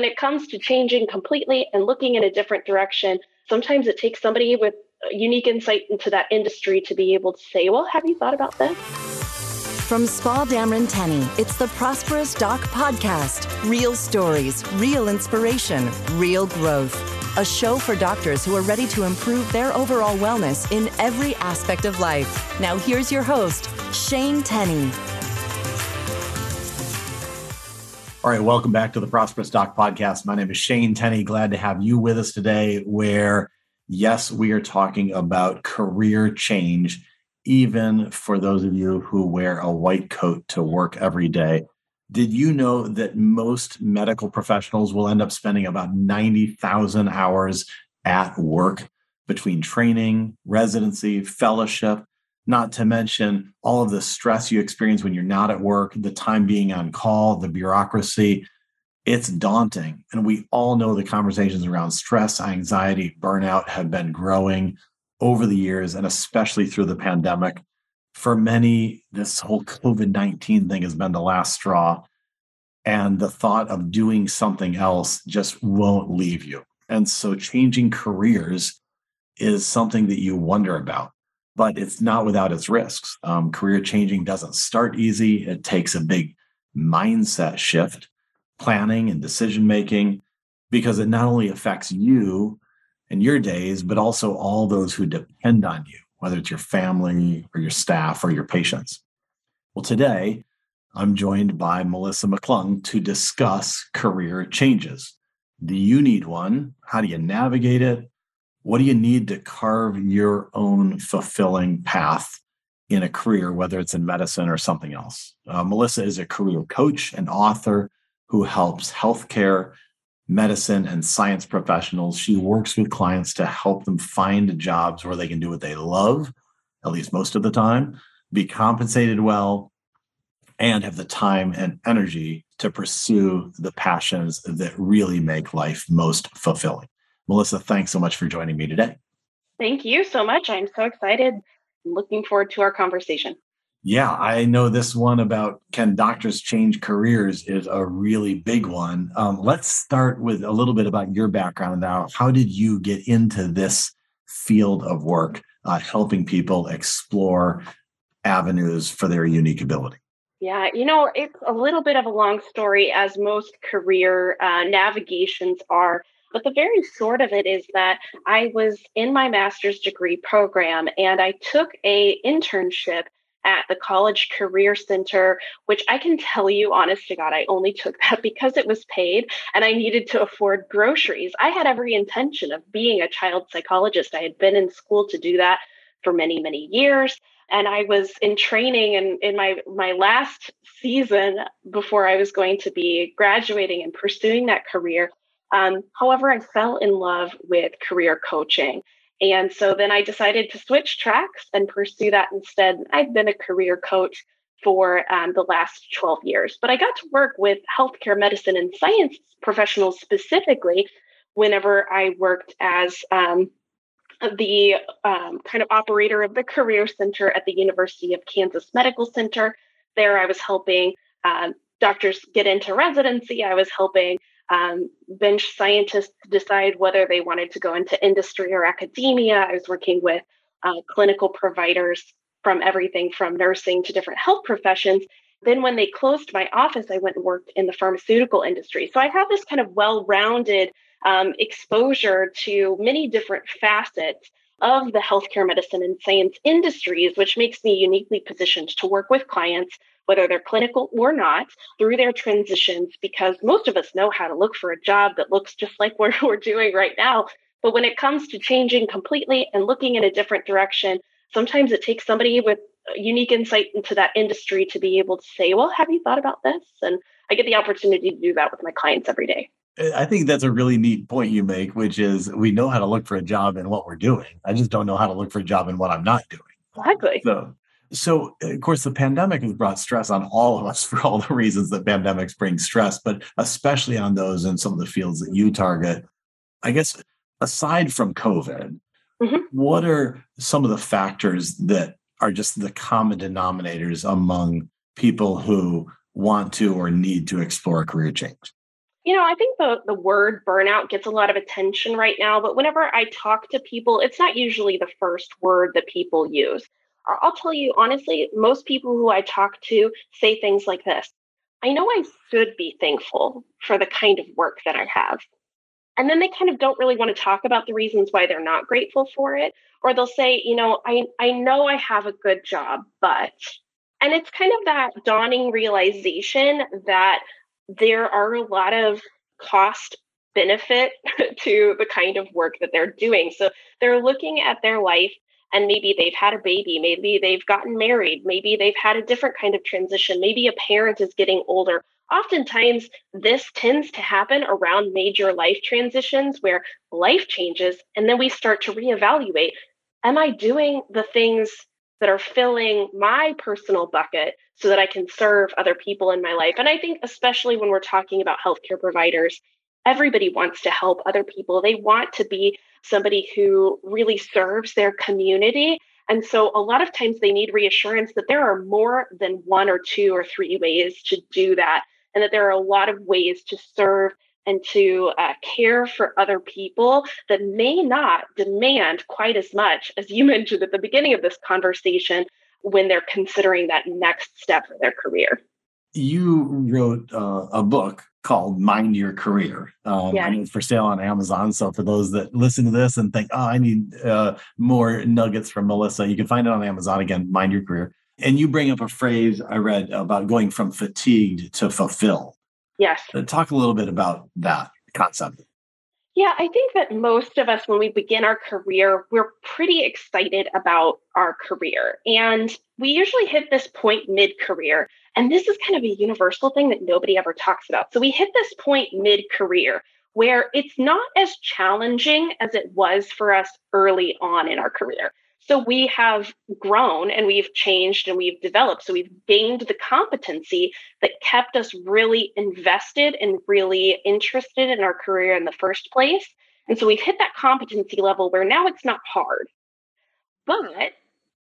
when it comes to changing completely and looking in a different direction, sometimes it takes somebody with unique insight into that industry to be able to say, well, have you thought about this? From Spa Dameron Tenny, it's the Prosperous Doc Podcast. Real stories, real inspiration, real growth. A show for doctors who are ready to improve their overall wellness in every aspect of life. Now, here's your host, Shane Tenny. All right, welcome back to the Prosperous Doc Podcast. My name is Shane Tenny. Glad to have you with us today, where, yes, we are talking about career change, even for those of you who wear a white coat to work every day. Did you know that most medical professionals will end up spending about 90,000 hours at work between training, residency, fellowship, not to mention all of the stress you experience when you're not at work, the time being on call, the bureaucracy. It's daunting. And we all know the conversations around stress, anxiety, burnout have been growing over the years, and especially through the pandemic. For many, this whole COVID 19 thing has been the last straw. And the thought of doing something else just won't leave you. And so changing careers is something that you wonder about but it's not without its risks. Um, career changing doesn't start easy. It takes a big mindset shift, planning and decision making, because it not only affects you and your days, but also all those who depend on you, whether it's your family or your staff or your patients. Well, today I'm joined by Melissa McClung to discuss career changes. Do you need one? How do you navigate it? What do you need to carve your own fulfilling path in a career, whether it's in medicine or something else? Uh, Melissa is a career coach and author who helps healthcare, medicine, and science professionals. She works with clients to help them find jobs where they can do what they love, at least most of the time, be compensated well, and have the time and energy to pursue the passions that really make life most fulfilling. Melissa, thanks so much for joining me today. Thank you so much. I'm so excited. I'm looking forward to our conversation. Yeah, I know this one about can doctors change careers is a really big one. Um, let's start with a little bit about your background now. How did you get into this field of work, uh, helping people explore avenues for their unique ability? Yeah, you know, it's a little bit of a long story, as most career uh, navigations are. But the very short of it is that I was in my master's degree program and I took a internship at the College Career Center, which I can tell you, honest to God, I only took that because it was paid and I needed to afford groceries. I had every intention of being a child psychologist. I had been in school to do that for many, many years. And I was in training and in my my last season before I was going to be graduating and pursuing that career. Um, however, I fell in love with career coaching. And so then I decided to switch tracks and pursue that instead. I've been a career coach for um, the last 12 years, but I got to work with healthcare medicine and science professionals specifically whenever I worked as um, the um, kind of operator of the Career Center at the University of Kansas Medical Center. There, I was helping um, doctors get into residency. I was helping um, bench scientists decide whether they wanted to go into industry or academia. I was working with uh, clinical providers from everything from nursing to different health professions. Then, when they closed my office, I went and worked in the pharmaceutical industry. So I have this kind of well rounded um, exposure to many different facets of the healthcare medicine and science industries, which makes me uniquely positioned to work with clients whether they're clinical or not, through their transitions, because most of us know how to look for a job that looks just like what we're doing right now. But when it comes to changing completely and looking in a different direction, sometimes it takes somebody with unique insight into that industry to be able to say, Well, have you thought about this? And I get the opportunity to do that with my clients every day. I think that's a really neat point you make, which is we know how to look for a job in what we're doing. I just don't know how to look for a job in what I'm not doing. Exactly. So so, of course, the pandemic has brought stress on all of us for all the reasons that pandemics bring stress, but especially on those in some of the fields that you target. I guess aside from COVID, mm-hmm. what are some of the factors that are just the common denominators among people who want to or need to explore career change? You know, I think the, the word burnout gets a lot of attention right now, but whenever I talk to people, it's not usually the first word that people use. I'll tell you honestly, most people who I talk to say things like this I know I should be thankful for the kind of work that I have. And then they kind of don't really want to talk about the reasons why they're not grateful for it. Or they'll say, you know, I, I know I have a good job, but. And it's kind of that dawning realization that there are a lot of cost benefit to the kind of work that they're doing. So they're looking at their life and maybe they've had a baby, maybe they've gotten married, maybe they've had a different kind of transition, maybe a parent is getting older. Oftentimes, this tends to happen around major life transitions where life changes, and then we start to reevaluate Am I doing the things that are filling my personal bucket so that I can serve other people in my life. And I think, especially when we're talking about healthcare providers, everybody wants to help other people. They want to be somebody who really serves their community. And so, a lot of times, they need reassurance that there are more than one or two or three ways to do that, and that there are a lot of ways to serve and to uh, care for other people that may not demand quite as much as you mentioned at the beginning of this conversation when they're considering that next step for their career. You wrote uh, a book called Mind Your Career. Um, yeah. it's for sale on Amazon. So for those that listen to this and think, oh, I need uh, more nuggets from Melissa, you can find it on Amazon again, Mind Your Career. And you bring up a phrase I read about going from fatigued to fulfill. Yes. Uh, talk a little bit about that concept. Yeah, I think that most of us, when we begin our career, we're pretty excited about our career. And we usually hit this point mid career. And this is kind of a universal thing that nobody ever talks about. So we hit this point mid career where it's not as challenging as it was for us early on in our career. So we have grown and we've changed and we've developed. So we've gained the competency that kept us really invested and really interested in our career in the first place. And so we've hit that competency level where now it's not hard. But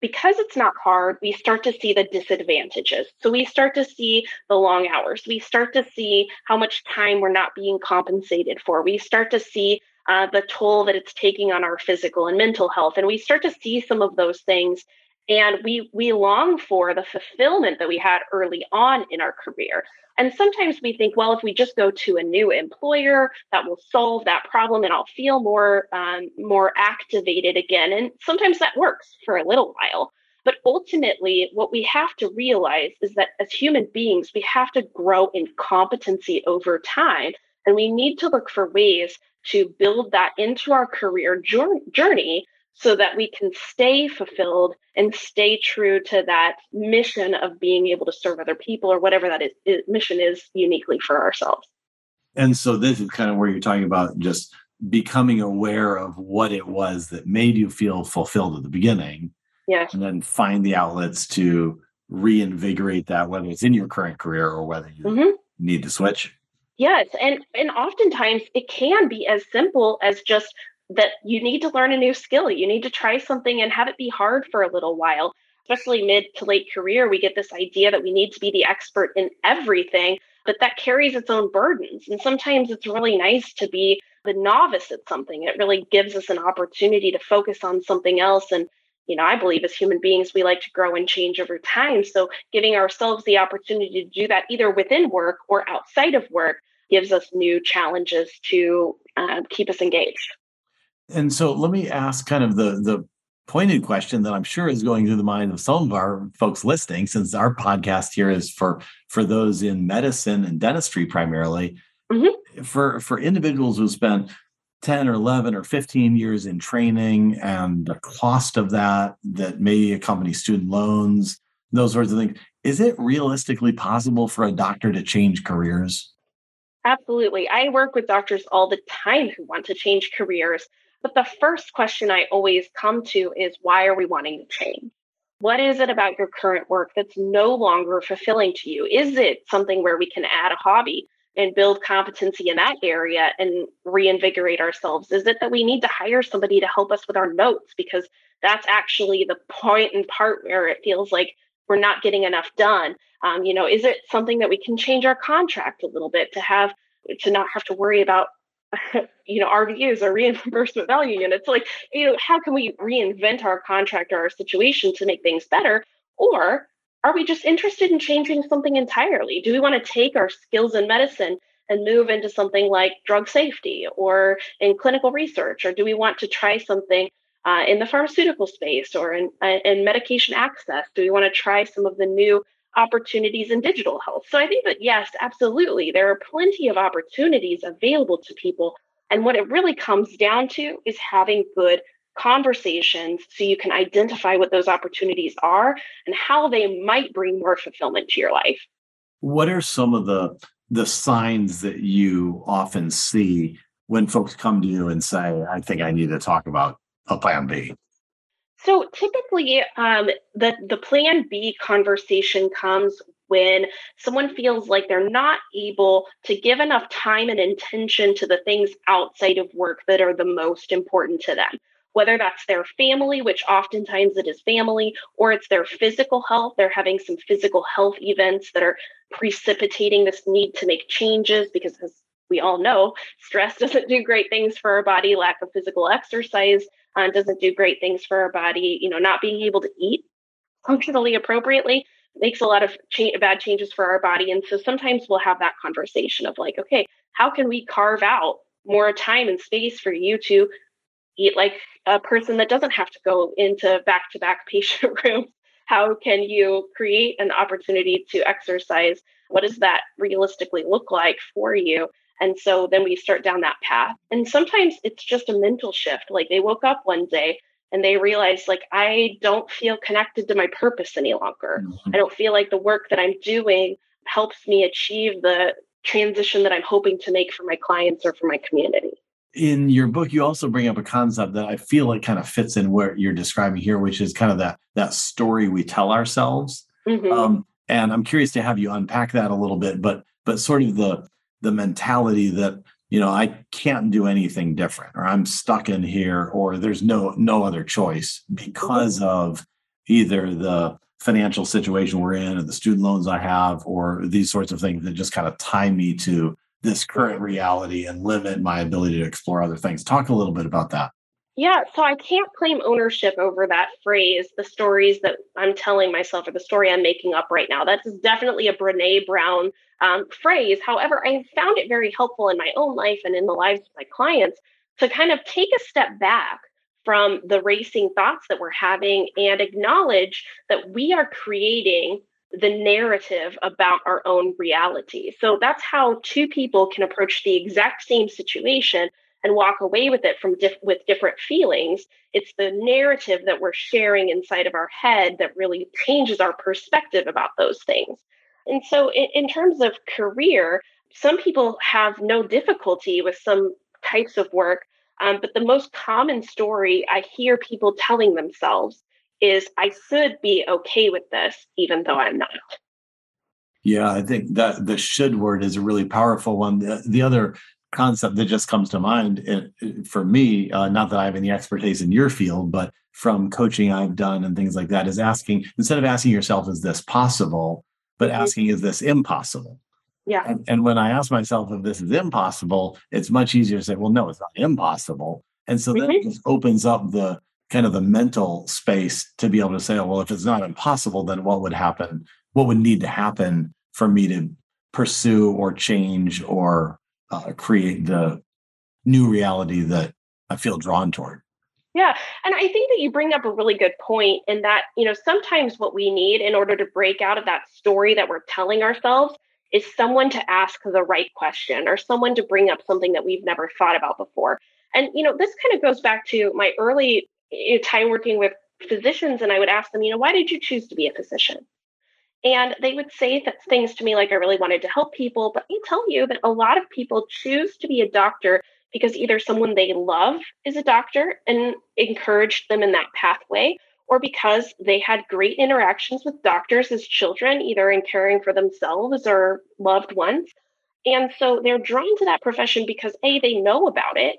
because it's not hard, we start to see the disadvantages. So we start to see the long hours. We start to see how much time we're not being compensated for. We start to see uh, the toll that it's taking on our physical and mental health. And we start to see some of those things. And we we long for the fulfillment that we had early on in our career. And sometimes we think, well, if we just go to a new employer, that will solve that problem, and I'll feel more um, more activated again. And sometimes that works for a little while. But ultimately, what we have to realize is that as human beings, we have to grow in competency over time. And we need to look for ways to build that into our career journey so that we can stay fulfilled and stay true to that mission of being able to serve other people or whatever that is, mission is uniquely for ourselves. And so this is kind of where you're talking about just becoming aware of what it was that made you feel fulfilled at the beginning. Yes. And then find the outlets to reinvigorate that, whether it's in your current career or whether you mm-hmm. need to switch. Yes, and and oftentimes it can be as simple as just that you need to learn a new skill. You need to try something and have it be hard for a little while. Especially mid to late career, we get this idea that we need to be the expert in everything, but that carries its own burdens. And sometimes it's really nice to be the novice at something. It really gives us an opportunity to focus on something else and you know, I believe as human beings, we like to grow and change over time. So, giving ourselves the opportunity to do that either within work or outside of work gives us new challenges to uh, keep us engaged. And so let me ask kind of the the pointed question that I'm sure is going through the mind of some of our folks listening, since our podcast here is for for those in medicine and dentistry primarily. Mm-hmm. For for individuals who spent 10 or 11 or 15 years in training and the cost of that that may accompany student loans those sorts of things is it realistically possible for a doctor to change careers Absolutely. I work with doctors all the time who want to change careers. But the first question I always come to is why are we wanting to change? What is it about your current work that's no longer fulfilling to you? Is it something where we can add a hobby and build competency in that area and reinvigorate ourselves? Is it that we need to hire somebody to help us with our notes because that's actually the point and part where it feels like we're not getting enough done? Um, you know, is it something that we can change our contract a little bit to have to not have to worry about you know RVUs or reimbursement value units like you know how can we reinvent our contract or our situation to make things better? Or are we just interested in changing something entirely? Do we want to take our skills in medicine and move into something like drug safety or in clinical research? Or do we want to try something uh, in the pharmaceutical space or in, uh, in medication access? Do we want to try some of the new opportunities in digital health. So I think that, yes, absolutely, there are plenty of opportunities available to people. And what it really comes down to is having good conversations so you can identify what those opportunities are and how they might bring more fulfillment to your life. What are some of the the signs that you often see when folks come to you and say, I think I need to talk about a plan B? So typically, um, the the Plan B conversation comes when someone feels like they're not able to give enough time and intention to the things outside of work that are the most important to them. Whether that's their family, which oftentimes it is family, or it's their physical health, they're having some physical health events that are precipitating this need to make changes because, as we all know, stress doesn't do great things for our body, lack of physical exercise uh, doesn't do great things for our body. You know, not being able to eat functionally appropriately makes a lot of cha- bad changes for our body. And so sometimes we'll have that conversation of like, okay, how can we carve out more time and space for you to eat like a person that doesn't have to go into back to back patient rooms? How can you create an opportunity to exercise? What does that realistically look like for you? And so then we start down that path. And sometimes it's just a mental shift. Like they woke up one day and they realize, like, I don't feel connected to my purpose any longer. Mm-hmm. I don't feel like the work that I'm doing helps me achieve the transition that I'm hoping to make for my clients or for my community. In your book, you also bring up a concept that I feel like kind of fits in what you're describing here, which is kind of that that story we tell ourselves. Mm-hmm. Um, and I'm curious to have you unpack that a little bit, but but sort of the the mentality that you know i can't do anything different or i'm stuck in here or there's no no other choice because of either the financial situation we're in or the student loans i have or these sorts of things that just kind of tie me to this current reality and limit my ability to explore other things. Talk a little bit about that yeah, so I can't claim ownership over that phrase, the stories that I'm telling myself or the story I'm making up right now. That's definitely a Brene Brown um, phrase. However, I found it very helpful in my own life and in the lives of my clients to kind of take a step back from the racing thoughts that we're having and acknowledge that we are creating the narrative about our own reality. So that's how two people can approach the exact same situation and walk away with it from diff- with different feelings it's the narrative that we're sharing inside of our head that really changes our perspective about those things and so in, in terms of career some people have no difficulty with some types of work um, but the most common story i hear people telling themselves is i should be okay with this even though i'm not yeah, I think that the should word is a really powerful one. The, the other concept that just comes to mind it, for me, uh, not that I have any expertise in your field, but from coaching I've done and things like that, is asking instead of asking yourself, is this possible, but mm-hmm. asking, is this impossible? Yeah. And, and when I ask myself if this is impossible, it's much easier to say, well, no, it's not impossible. And so mm-hmm. that just opens up the kind of the mental space to be able to say, oh, well, if it's not impossible, then what would happen? What would need to happen for me to pursue or change or uh, create the new reality that I feel drawn toward. Yeah. And I think that you bring up a really good point in that, you know, sometimes what we need in order to break out of that story that we're telling ourselves is someone to ask the right question or someone to bring up something that we've never thought about before. And, you know, this kind of goes back to my early time working with physicians. And I would ask them, you know, why did you choose to be a physician? And they would say that things to me like I really wanted to help people. But I tell you that a lot of people choose to be a doctor because either someone they love is a doctor and encouraged them in that pathway, or because they had great interactions with doctors as children, either in caring for themselves or loved ones. And so they're drawn to that profession because A, they know about it,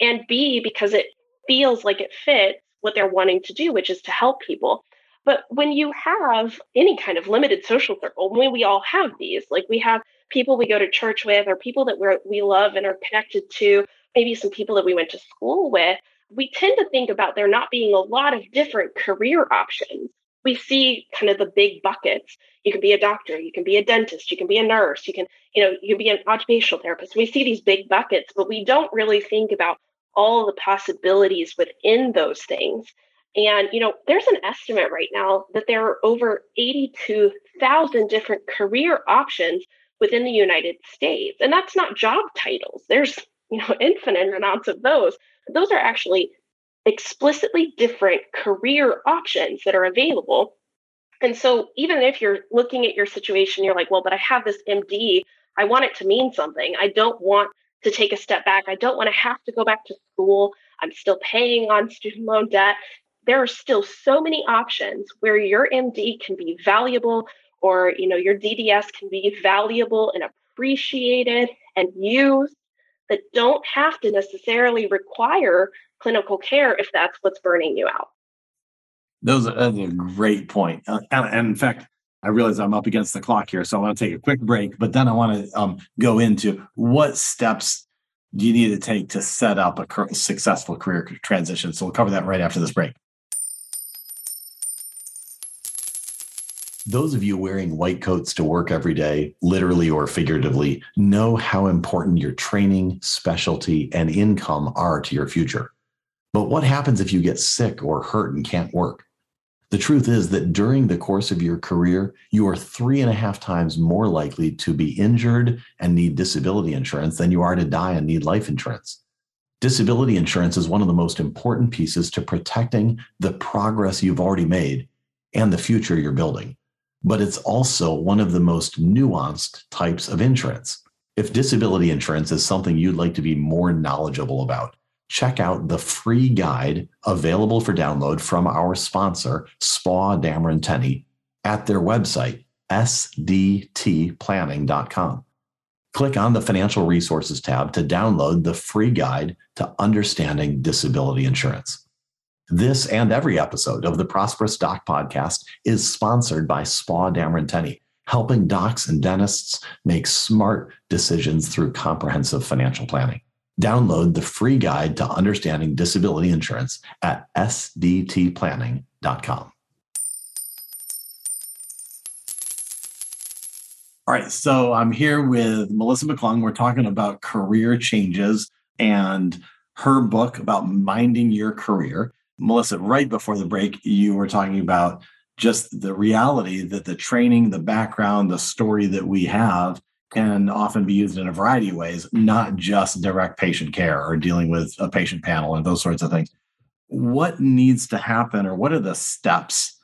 and B, because it feels like it fits what they're wanting to do, which is to help people. But when you have any kind of limited social circle, when we all have these, like we have people we go to church with or people that we we love and are connected to, maybe some people that we went to school with, we tend to think about there not being a lot of different career options. We see kind of the big buckets. You can be a doctor, you can be a dentist, you can be a nurse, you can, you know, you can be an occupational therapist. We see these big buckets, but we don't really think about all the possibilities within those things. And, you know, there's an estimate right now that there are over 82,000 different career options within the United States. And that's not job titles. There's, you know, infinite amounts of those. Those are actually explicitly different career options that are available. And so even if you're looking at your situation, you're like, well, but I have this MD, I want it to mean something. I don't want to take a step back. I don't want to have to go back to school. I'm still paying on student loan debt. There are still so many options where your MD can be valuable or you know your DDS can be valuable and appreciated and used that don't have to necessarily require clinical care if that's what's burning you out. Those are, that's a great point. Uh, and, in fact, I realize I'm up against the clock here, so I want to take a quick break. But then I want to um, go into what steps do you need to take to set up a successful career transition. So we'll cover that right after this break. Those of you wearing white coats to work every day, literally or figuratively, know how important your training, specialty, and income are to your future. But what happens if you get sick or hurt and can't work? The truth is that during the course of your career, you are three and a half times more likely to be injured and need disability insurance than you are to die and need life insurance. Disability insurance is one of the most important pieces to protecting the progress you've already made and the future you're building but it's also one of the most nuanced types of insurance. If disability insurance is something you'd like to be more knowledgeable about, check out the free guide available for download from our sponsor, Spa Dameron Tenny, at their website, sdtplanning.com. Click on the Financial Resources tab to download the free guide to understanding disability insurance. This and every episode of the Prosperous Doc podcast is sponsored by Spa Dameron Tenny, helping docs and dentists make smart decisions through comprehensive financial planning. Download the free guide to understanding disability insurance at sdtplanning.com. All right, so I'm here with Melissa McClung. We're talking about career changes and her book about minding your career. Melissa, right before the break, you were talking about just the reality that the training, the background, the story that we have can often be used in a variety of ways, not just direct patient care or dealing with a patient panel and those sorts of things. What needs to happen, or what are the steps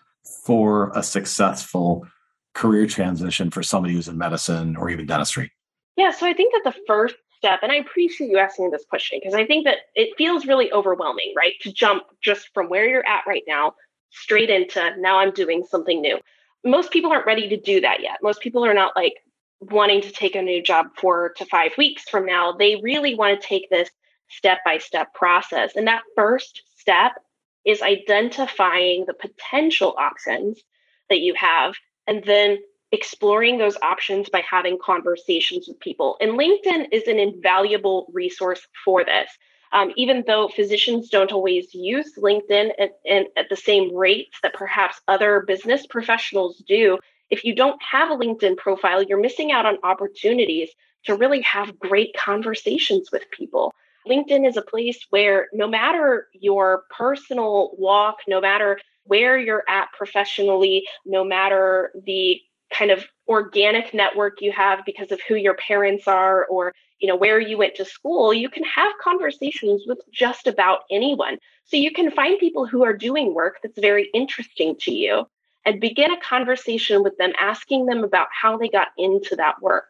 for a successful career transition for somebody who's in medicine or even dentistry? Yeah, so I think that the first step and i appreciate you asking this question because i think that it feels really overwhelming right to jump just from where you're at right now straight into now i'm doing something new. Most people aren't ready to do that yet. Most people are not like wanting to take a new job four to five weeks from now. They really want to take this step by step process and that first step is identifying the potential options that you have and then exploring those options by having conversations with people. And LinkedIn is an invaluable resource for this. Um, even though physicians don't always use LinkedIn at, at the same rates that perhaps other business professionals do, if you don't have a LinkedIn profile, you're missing out on opportunities to really have great conversations with people. LinkedIn is a place where no matter your personal walk, no matter where you're at professionally, no matter the kind of organic network you have because of who your parents are or you know where you went to school you can have conversations with just about anyone. So you can find people who are doing work that's very interesting to you and begin a conversation with them asking them about how they got into that work.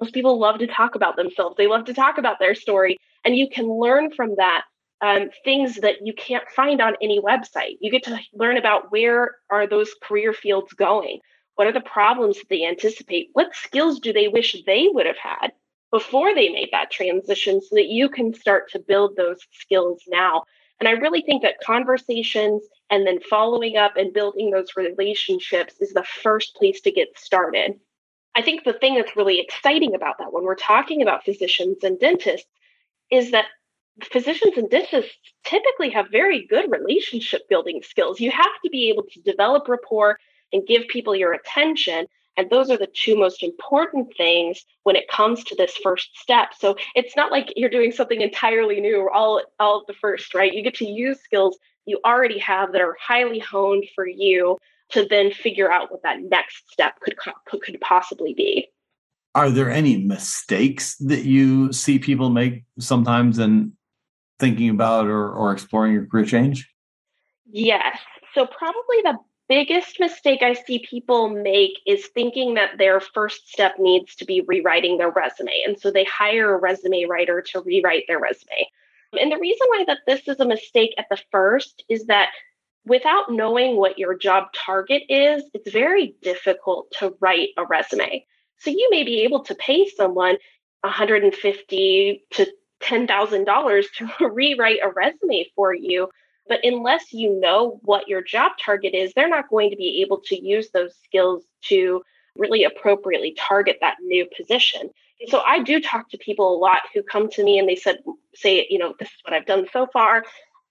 Most people love to talk about themselves. They love to talk about their story and you can learn from that um, things that you can't find on any website. You get to learn about where are those career fields going what are the problems that they anticipate? What skills do they wish they would have had before they made that transition so that you can start to build those skills now? And I really think that conversations and then following up and building those relationships is the first place to get started. I think the thing that's really exciting about that when we're talking about physicians and dentists is that physicians and dentists typically have very good relationship building skills. You have to be able to develop rapport and give people your attention. And those are the two most important things when it comes to this first step. So it's not like you're doing something entirely new all, all at the first, right? You get to use skills you already have that are highly honed for you to then figure out what that next step could, could possibly be. Are there any mistakes that you see people make sometimes in thinking about or, or exploring your career change? Yes. So, probably the biggest mistake I see people make is thinking that their first step needs to be rewriting their resume. And so they hire a resume writer to rewrite their resume. And the reason why that this is a mistake at the first is that without knowing what your job target is, it's very difficult to write a resume. So you may be able to pay someone 150 to $10,000 to rewrite a resume for you. But unless you know what your job target is, they're not going to be able to use those skills to really appropriately target that new position. so I do talk to people a lot who come to me and they said, say, you know, this is what I've done so far.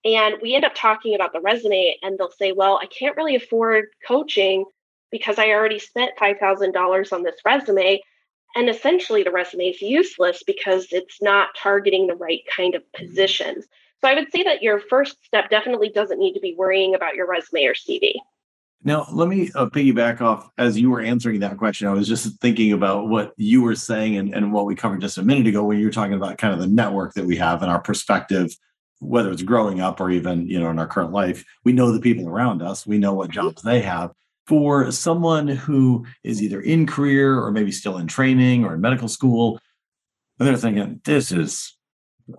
And we end up talking about the resume and they'll say, well, I can't really afford coaching because I already spent $5,000 on this resume. And essentially, the resume is useless because it's not targeting the right kind of mm-hmm. positions. So I would say that your first step definitely doesn't need to be worrying about your resume or CV. Now, let me uh, piggyback off as you were answering that question. I was just thinking about what you were saying and, and what we covered just a minute ago when you were talking about kind of the network that we have and our perspective, whether it's growing up or even, you know, in our current life. We know the people around us, we know what jobs they have. For someone who is either in career or maybe still in training or in medical school, and they're thinking, this is,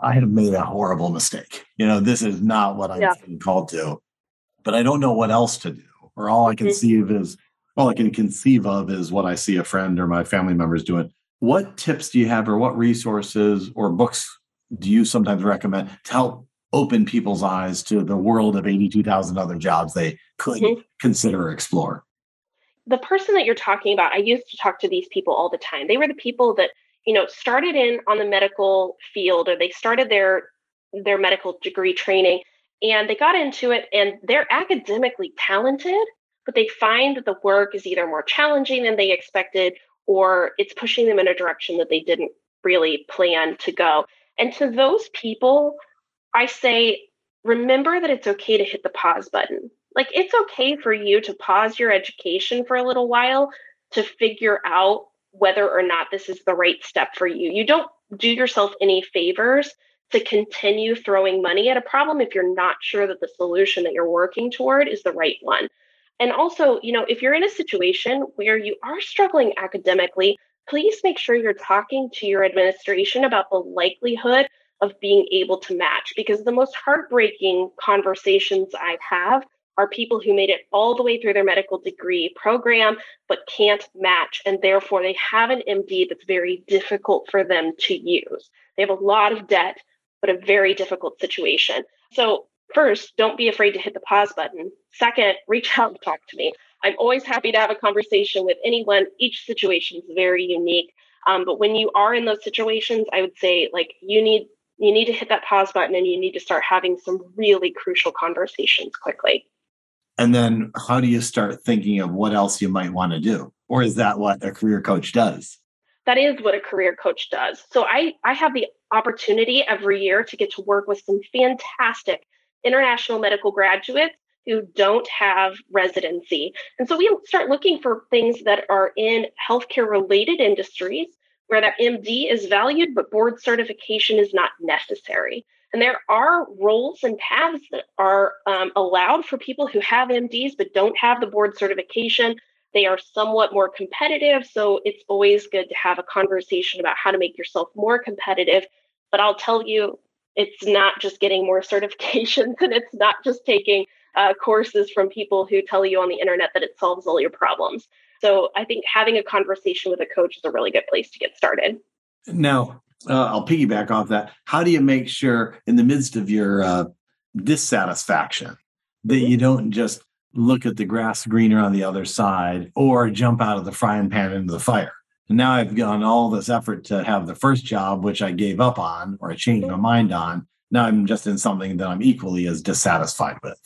I have made a horrible mistake. You know, this is not what I'm yeah. called to, but I don't know what else to do or all I can mm-hmm. see is all I can conceive of is what I see a friend or my family members doing. What tips do you have, or what resources or books do you sometimes recommend to help open people's eyes to the world of 82,000 other jobs they could mm-hmm. consider or explore? The person that you're talking about, I used to talk to these people all the time. They were the people that, you know, started in on the medical field or they started their their medical degree training and they got into it and they're academically talented, but they find that the work is either more challenging than they expected or it's pushing them in a direction that they didn't really plan to go. And to those people, I say, remember that it's okay to hit the pause button. Like, it's okay for you to pause your education for a little while to figure out whether or not this is the right step for you. You don't do yourself any favors to continue throwing money at a problem if you're not sure that the solution that you're working toward is the right one. And also, you know, if you're in a situation where you are struggling academically, please make sure you're talking to your administration about the likelihood of being able to match because the most heartbreaking conversations I have are people who made it all the way through their medical degree program but can't match and therefore they have an MD that's very difficult for them to use. They have a lot of debt but a very difficult situation. So, first, don't be afraid to hit the pause button. Second, reach out and talk to me. I'm always happy to have a conversation with anyone. Each situation is very unique. Um, but when you are in those situations, I would say like you need you need to hit that pause button and you need to start having some really crucial conversations quickly. And then how do you start thinking of what else you might want to do? Or is that what a career coach does? That is what a career coach does. So I I have the opportunity every year to get to work with some fantastic international medical graduates who don't have residency. And so we start looking for things that are in healthcare related industries where that MD is valued, but board certification is not necessary. And there are roles and paths that are um, allowed for people who have MDs but don't have the board certification. They are somewhat more competitive. So it's always good to have a conversation about how to make yourself more competitive but I'll tell you, it's not just getting more certifications and it's not just taking uh, courses from people who tell you on the internet that it solves all your problems. So I think having a conversation with a coach is a really good place to get started. Now, uh, I'll piggyback off that. How do you make sure, in the midst of your uh, dissatisfaction, that mm-hmm. you don't just look at the grass greener on the other side or jump out of the frying pan into the fire? And now I've gone all this effort to have the first job, which I gave up on or I changed my mind on. Now I'm just in something that I'm equally as dissatisfied with.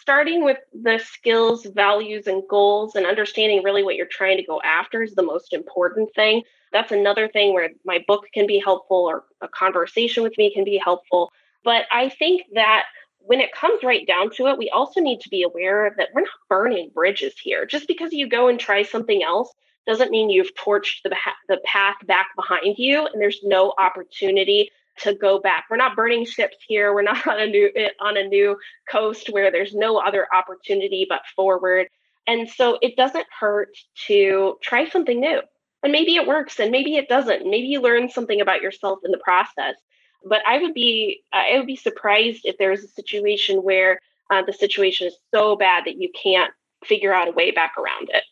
Starting with the skills, values, and goals, and understanding really what you're trying to go after is the most important thing. That's another thing where my book can be helpful or a conversation with me can be helpful. But I think that when it comes right down to it, we also need to be aware that we're not burning bridges here. Just because you go and try something else doesn't mean you've torched the, the path back behind you and there's no opportunity to go back. We're not burning ships here. We're not on a new on a new coast where there's no other opportunity but forward. And so it doesn't hurt to try something new. And maybe it works and maybe it doesn't. Maybe you learn something about yourself in the process. But I would be I would be surprised if there was a situation where uh, the situation is so bad that you can't figure out a way back around it.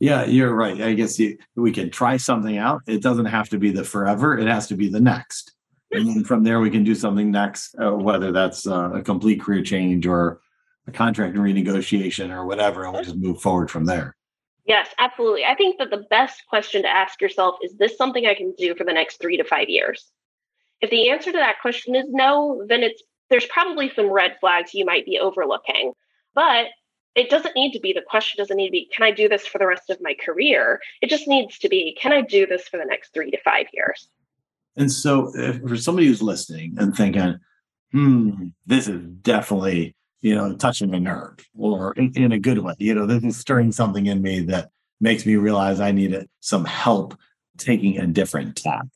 Yeah, you're right. I guess you, we can try something out. It doesn't have to be the forever. It has to be the next. And then from there, we can do something next, uh, whether that's uh, a complete career change or a contract renegotiation or whatever, and we'll just move forward from there. Yes, absolutely. I think that the best question to ask yourself is this something I can do for the next three to five years? If the answer to that question is no, then it's there's probably some red flags you might be overlooking. But it doesn't need to be the question doesn't need to be can I do this for the rest of my career? It just needs to be can I do this for the next 3 to 5 years? And so for somebody who's listening and thinking, "Hmm, this is definitely you know, touching a nerve or in, in, a good way. You know, this is stirring something in me that makes me realize I need some help taking a different tack.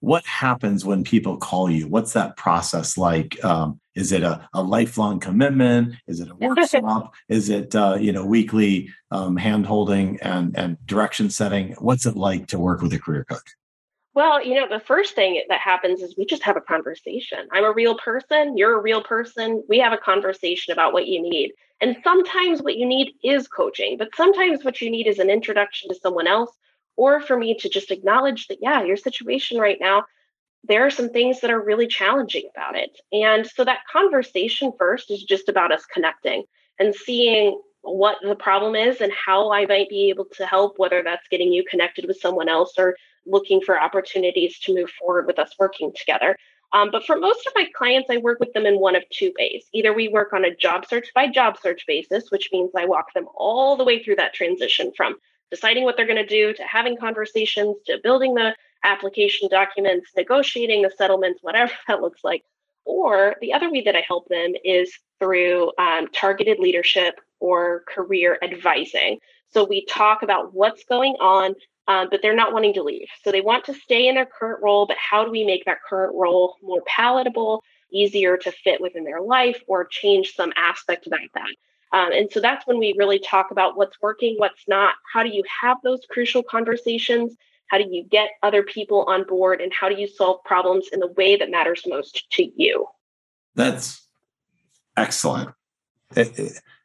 What happens when people call you? What's that process like? Um, is it a, a, lifelong commitment? Is it a workshop? Is it uh, you know weekly um, hand holding and, and direction setting? What's it like to work with a career coach well you know the first thing that happens is we just have a conversation i'm a real person you're a real person we have a conversation about what you need and sometimes what you need is coaching but sometimes what you need is an introduction to someone else or for me to just acknowledge that, yeah, your situation right now, there are some things that are really challenging about it. And so that conversation first is just about us connecting and seeing what the problem is and how I might be able to help, whether that's getting you connected with someone else or looking for opportunities to move forward with us working together. Um, but for most of my clients, I work with them in one of two ways. Either we work on a job search by job search basis, which means I walk them all the way through that transition from deciding what they're going to do to having conversations to building the application documents, negotiating the settlements, whatever that looks like. Or the other way that I help them is through um, targeted leadership or career advising. So we talk about what's going on, um, but they're not wanting to leave. So they want to stay in their current role, but how do we make that current role more palatable, easier to fit within their life, or change some aspect about that? Um, and so that's when we really talk about what's working, what's not. How do you have those crucial conversations? How do you get other people on board? And how do you solve problems in the way that matters most to you? That's excellent.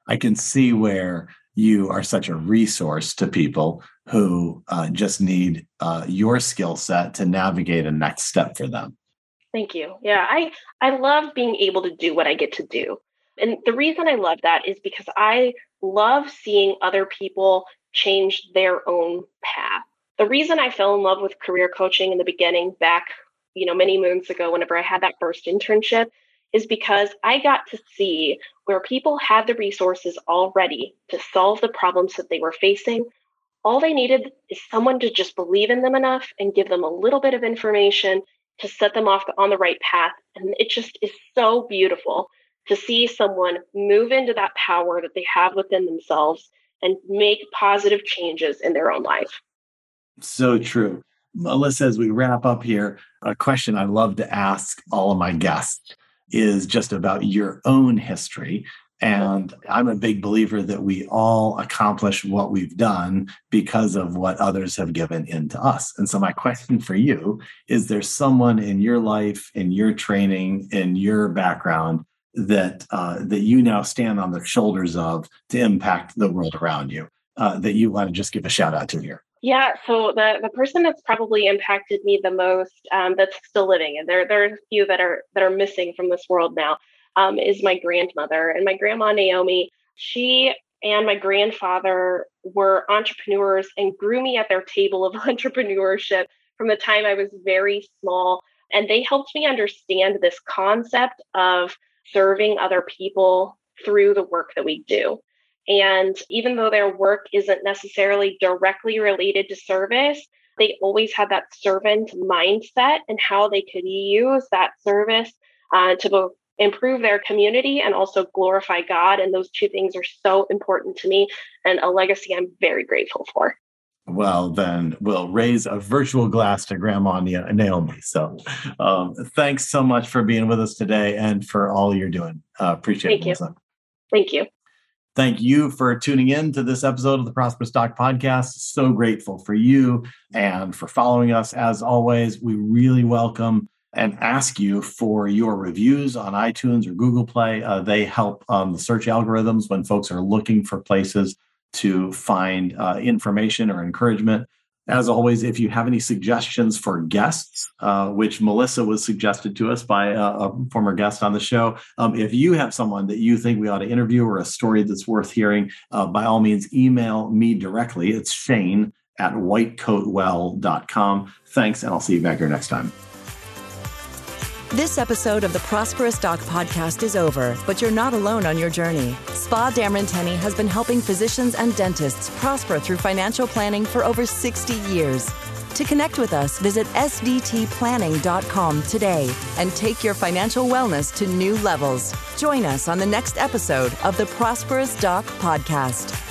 I can see where you are such a resource to people who uh, just need uh, your skill set to navigate a next step for them. Thank you. Yeah, I I love being able to do what I get to do. And the reason I love that is because I love seeing other people change their own path. The reason I fell in love with career coaching in the beginning, back, you know, many moons ago, whenever I had that first internship, is because I got to see where people had the resources already to solve the problems that they were facing. All they needed is someone to just believe in them enough and give them a little bit of information to set them off on the right path. And it just is so beautiful to see someone move into that power that they have within themselves and make positive changes in their own life. So true. Melissa, as we wrap up here, a question I love to ask all of my guests is just about your own history. And I'm a big believer that we all accomplish what we've done because of what others have given into us. And so, my question for you is there someone in your life, in your training, in your background that uh, that you now stand on the shoulders of to impact the world around you uh, that you want to just give a shout out to here yeah so the the person that's probably impacted me the most um, that's still living and there there are a few that are that are missing from this world now um, is my grandmother and my grandma naomi she and my grandfather were entrepreneurs and grew me at their table of entrepreneurship from the time I was very small. And they helped me understand this concept of serving other people through the work that we do. And even though their work isn't necessarily directly related to service, they always had that servant mindset and how they could use that service uh, to both improve their community and also glorify God. And those two things are so important to me and a legacy I'm very grateful for. Well, then we'll raise a virtual glass to Grandma Naomi. So um, thanks so much for being with us today and for all you're doing. Uh, appreciate Thank it. You. Thank you. Thank you for tuning in to this episode of the Prosperous Doc Podcast. So grateful for you and for following us. As always, we really welcome and ask you for your reviews on iTunes or Google Play. Uh, they help um, the search algorithms when folks are looking for places to find uh, information or encouragement. As always, if you have any suggestions for guests, uh, which Melissa was suggested to us by a, a former guest on the show, um, if you have someone that you think we ought to interview or a story that's worth hearing, uh, by all means, email me directly. It's Shane at whitecoatwell.com. Thanks, and I'll see you back here next time. This episode of the Prosperous Doc podcast is over, but you're not alone on your journey. Spa Dameron Tenny has been helping physicians and dentists prosper through financial planning for over 60 years. To connect with us, visit sdtplanning.com today and take your financial wellness to new levels. Join us on the next episode of the Prosperous Doc podcast.